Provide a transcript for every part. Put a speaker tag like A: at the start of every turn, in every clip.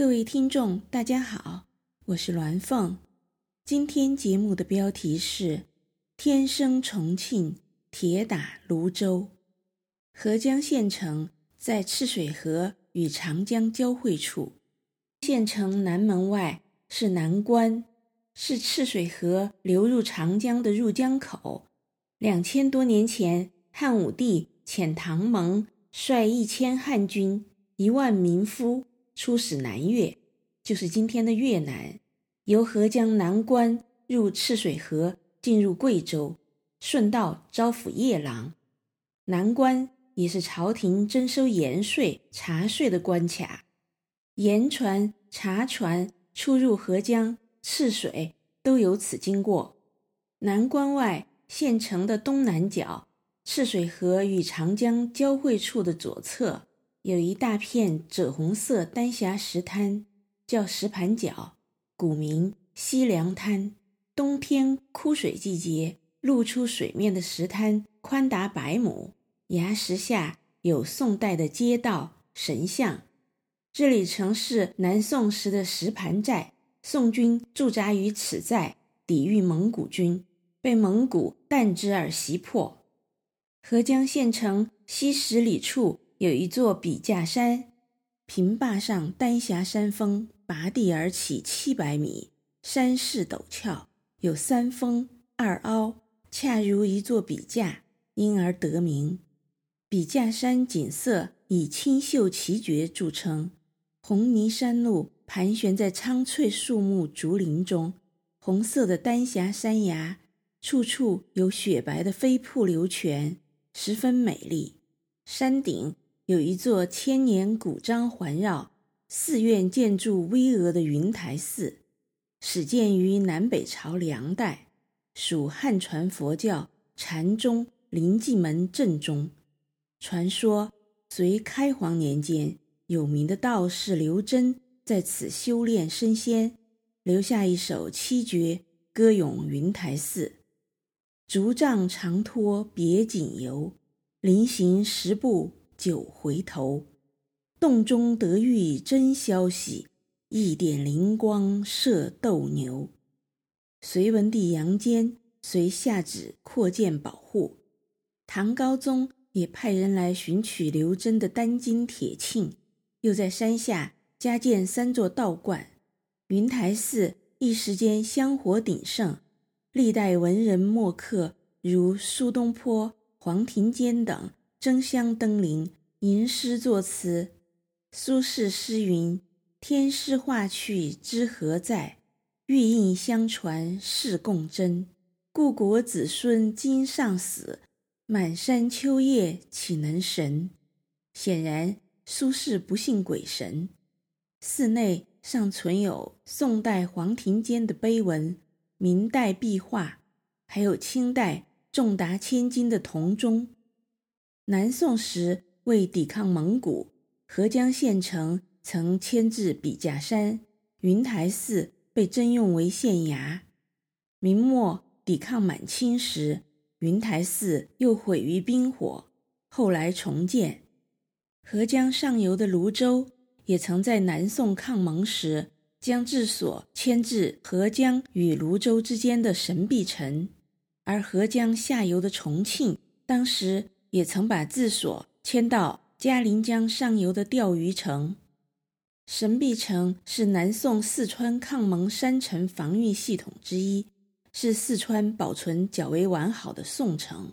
A: 各位听众，大家好，我是鸾凤。今天节目的标题是“天生重庆，铁打泸州”。合江县城在赤水河与长江交汇处，县城南门外是南关，是赤水河流入长江的入江口。两千多年前，汉武帝遣唐蒙率一千汉军、一万民夫。出使南越，就是今天的越南，由合江南关入赤水河，进入贵州，顺道招抚夜郎。南关也是朝廷征收盐税、茶税的关卡，盐船、茶船出入合江、赤水都由此经过。南关外县城的东南角，赤水河与长江交汇处的左侧。有一大片赭红色丹霞石滩，叫石盘角，古名西凉滩。冬天枯水季节，露出水面的石滩宽达百亩，崖石下有宋代的街道、神像。这里曾是南宋时的石盘寨，宋军驻扎于此寨，抵御蒙古军，被蒙古弹之而袭破。合江县城西十里处。有一座笔架山，平坝上丹霞山峰拔地而起七百米，山势陡峭，有三峰二凹，恰如一座笔架，因而得名。笔架山景色以清秀奇绝著称，红泥山路盘旋在苍翠树木竹林中，红色的丹霞山崖，处处有雪白的飞瀑流泉，十分美丽。山顶。有一座千年古樟环绕、寺院建筑巍峨的云台寺，始建于南北朝梁代，属汉传佛教禅宗临济门正宗。传说隋开皇年间，有名的道士刘真在此修炼升仙，留下一首七绝歌咏云台寺：竹杖长托别景游，临行十步。九回头，洞中得遇真消息，一点灵光射斗牛。隋文帝杨坚遂下旨扩建保护，唐高宗也派人来寻取刘真的丹金铁磬，又在山下加建三座道观。云台寺一时间香火鼎盛，历代文人墨客如苏东坡、黄庭坚等。争相登临，吟诗作词。苏轼诗云：“天师化去知何在？玉印相传是共真。故国子孙今尚死，满山秋叶岂能神？”显然，苏轼不信鬼神。寺内尚存有宋代黄庭坚的碑文、明代壁画，还有清代重达千斤的铜钟。南宋时，为抵抗蒙古，合江县城曾迁至笔架山，云台寺被征用为县衙。明末抵抗满清时，云台寺又毁于兵火，后来重建。合江上游的泸州也曾在南宋抗蒙时，将治所迁至合江与泸州之间的神臂城，而合江下游的重庆，当时。也曾把治所迁到嘉陵江上游的钓鱼城。神臂城是南宋四川抗蒙山城防御系统之一，是四川保存较为完好的宋城。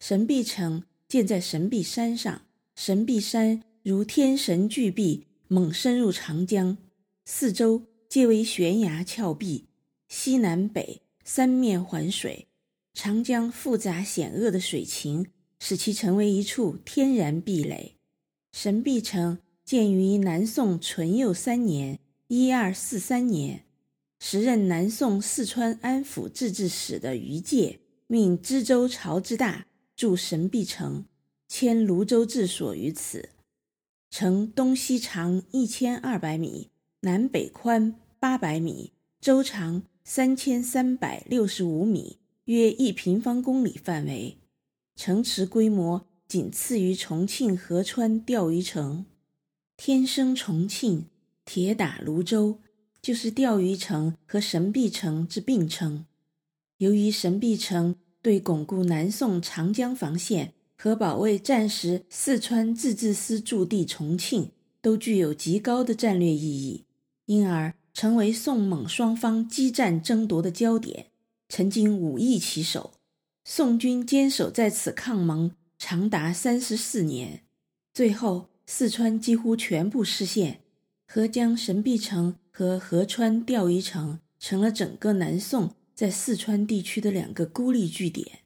A: 神臂城建在神臂山上，神臂山如天神巨壁，猛深入长江，四周皆为悬崖峭壁，西南北三面环水，长江复杂险恶的水情。使其成为一处天然壁垒。神臂城建于南宋淳佑三年（一二四三年），时任南宋四川安抚制置使的于介命知州曹之大筑神臂城，迁泸州治所于此。城东西长一千二百米，南北宽八百米，周长三千三百六十五米，约一平方公里范围。城池规模仅次于重庆合川钓鱼城。天生重庆，铁打泸州，就是钓鱼城和神臂城之并称。由于神臂城对巩固南宋长江防线和保卫战时四川自治司驻地重庆都具有极高的战略意义，因而成为宋蒙双方激战争夺的焦点，曾经武役起手。宋军坚守在此抗蒙长达三十四年，最后四川几乎全部失陷，合江神臂城和合川钓鱼城成了整个南宋在四川地区的两个孤立据点。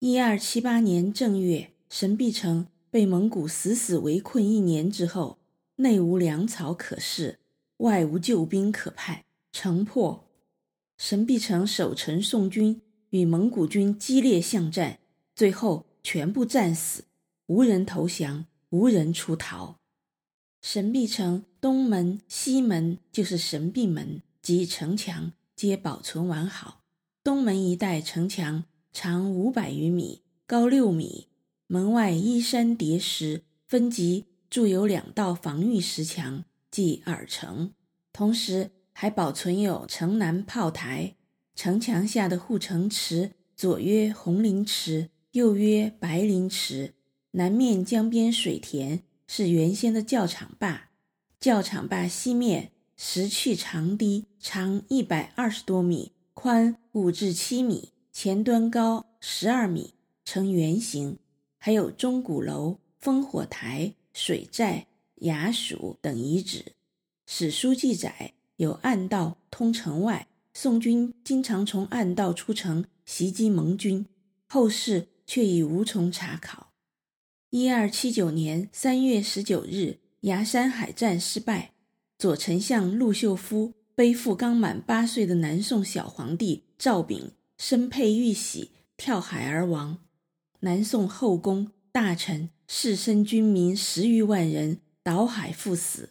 A: 一二七八年正月，神臂城被蒙古死死围困一年之后，内无粮草可食，外无救兵可派，城破。神臂城守城宋军。与蒙古军激烈巷战，最后全部战死，无人投降，无人出逃。神臂城东门、西门就是神臂门及城墙，皆保存完好。东门一带城墙长五百余米，高六米，门外依山叠石，分级筑有两道防御石墙，即耳城，同时还保存有城南炮台。城墙下的护城池，左曰红林池，右曰白林池。南面江边水田是原先的教场坝，教场坝西面石砌长堤，长一百二十多米，宽五至七米，前端高十二米，呈圆形。还有钟鼓楼、烽火台、水寨、衙署等遗址。史书记载有暗道通城外。宋军经常从暗道出城袭击蒙军，后事却已无从查考。一二七九年三月十九日，崖山海战失败，左丞相陆秀夫背负刚满八岁的南宋小皇帝赵昺，身佩玉玺跳海而亡。南宋后宫大臣、士绅、军民十余万人倒海赴死。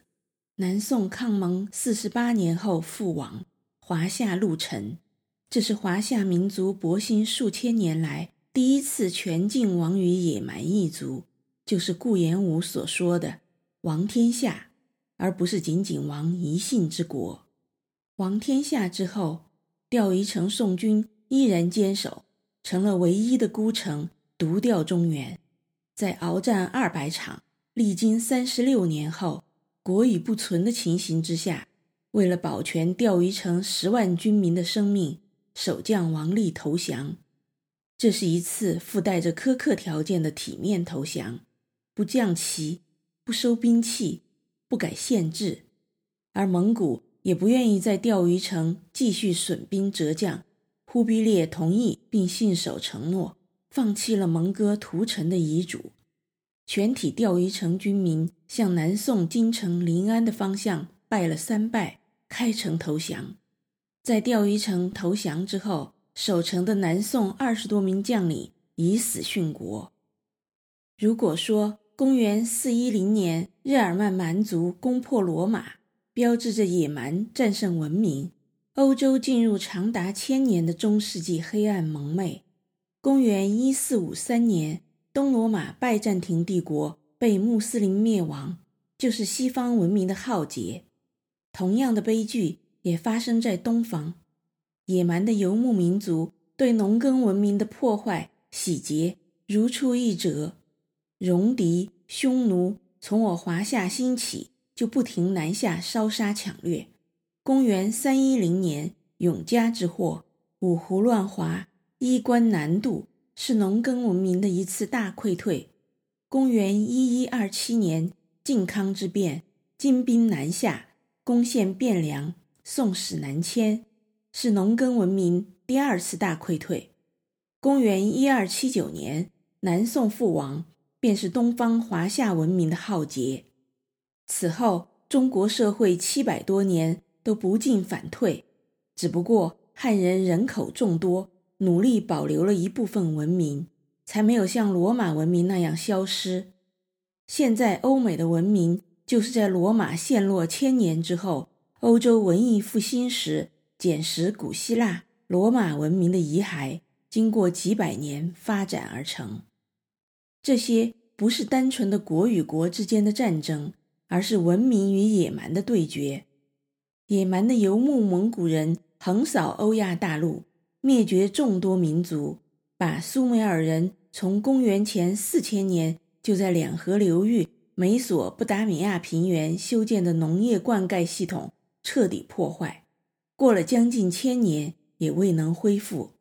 A: 南宋抗蒙四十八年后覆亡。华夏陆沉，这是华夏民族勃兴数千年来第一次全境亡于野蛮异族，就是顾炎武所说的“亡天下”，而不是仅仅亡一姓之国。亡天下之后，钓鱼城宋军依然坚守，成了唯一的孤城，独钓中原。在鏖战二百场，历经三十六年后，国与不存的情形之下。为了保全钓鱼城十万军民的生命，守将王立投降。这是一次附带着苛刻条件的体面投降，不降旗，不收兵器，不改县制。而蒙古也不愿意在钓鱼城继续损兵折将，忽必烈同意并信守承诺，放弃了蒙哥屠城的遗嘱。全体钓鱼城军民向南宋京城临安的方向拜了三拜。开城投降，在钓鱼城投降之后，守城的南宋二十多名将领以死殉国。如果说公元四一零年日耳曼蛮族攻破罗马，标志着野蛮战胜文明，欧洲进入长达千年的中世纪黑暗蒙昧；公元一四五三年东罗马拜占庭帝国被穆斯林灭亡，就是西方文明的浩劫。同样的悲剧也发生在东方，野蛮的游牧民族对农耕文明的破坏洗劫如出一辙，戎狄匈奴从我华夏兴起就不停南下烧杀抢掠。公元三一零年永嘉之祸，五胡乱华，衣冠南渡，是农耕文明的一次大溃退。公元一一二七年靖康之变，金兵南下。攻陷汴梁，宋史南迁，是农耕文明第二次大溃退。公元一二七九年，南宋覆亡，便是东方华夏文明的浩劫。此后，中国社会七百多年都不进反退，只不过汉人人口众多，努力保留了一部分文明，才没有像罗马文明那样消失。现在欧美的文明。就是在罗马陷落千年之后，欧洲文艺复兴时捡拾古希腊、罗马文明的遗骸，经过几百年发展而成。这些不是单纯的国与国之间的战争，而是文明与野蛮的对决。野蛮的游牧蒙古人横扫欧亚大陆，灭绝众多民族，把苏美尔人从公元前四千年就在两河流域美索不达米亚平原修建的农业灌溉系统彻底破坏，过了将近千年也未能恢复，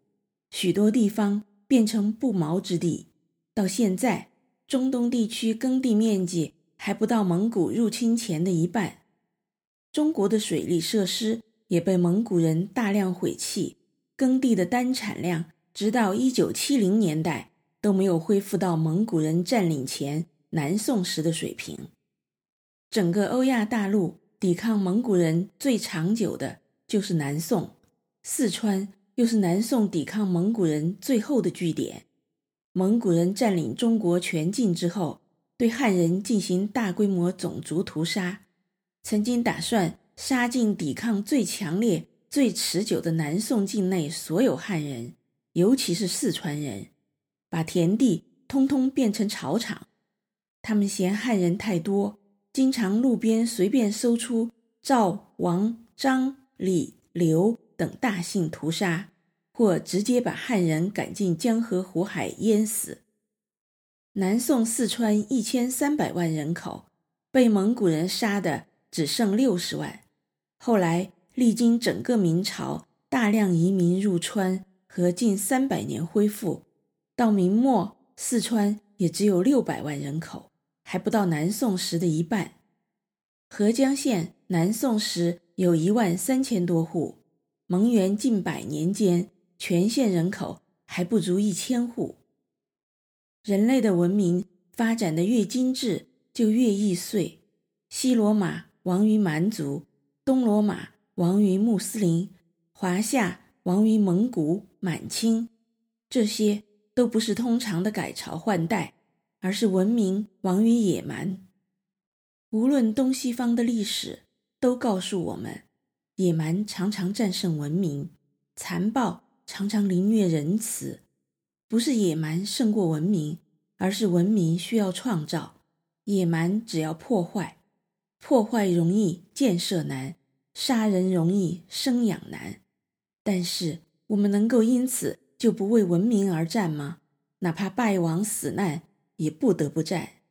A: 许多地方变成不毛之地。到现在，中东地区耕地面积还不到蒙古入侵前的一半。中国的水利设施也被蒙古人大量毁弃，耕地的单产量直到一九七零年代都没有恢复到蒙古人占领前南宋时的水平。整个欧亚大陆抵抗蒙古人最长久的就是南宋，四川又是南宋抵抗蒙古人最后的据点。蒙古人占领中国全境之后，对汉人进行大规模种族屠杀。曾经打算杀尽抵抗最强烈、最持久的南宋境内所有汉人，尤其是四川人，把田地通通变成草场。他们嫌汉人太多，经常路边随便搜出赵、王、张、李、刘等大姓屠杀，或直接把汉人赶进江河湖海淹死。南宋四川一千三百万人口，被蒙古人杀的。只剩六十万。后来历经整个明朝大量移民入川和近三百年恢复，到明末四川也只有六百万人口，还不到南宋时的一半。合江县南宋时有一万三千多户，蒙元近百年间全县人口还不足一千户。人类的文明发展的越精致，就越易碎。西罗马。亡于蛮族，东罗马亡于穆斯林，华夏亡于蒙古、满清，这些都不是通常的改朝换代，而是文明亡于野蛮。无论东西方的历史，都告诉我们，野蛮常常战胜文明，残暴常常凌虐仁慈。不是野蛮胜过文明，而是文明需要创造，野蛮只要破坏。破坏容易，建设难；杀人容易，生养难。但是，我们能够因此就不为文明而战吗？哪怕败亡死难，也不得不在。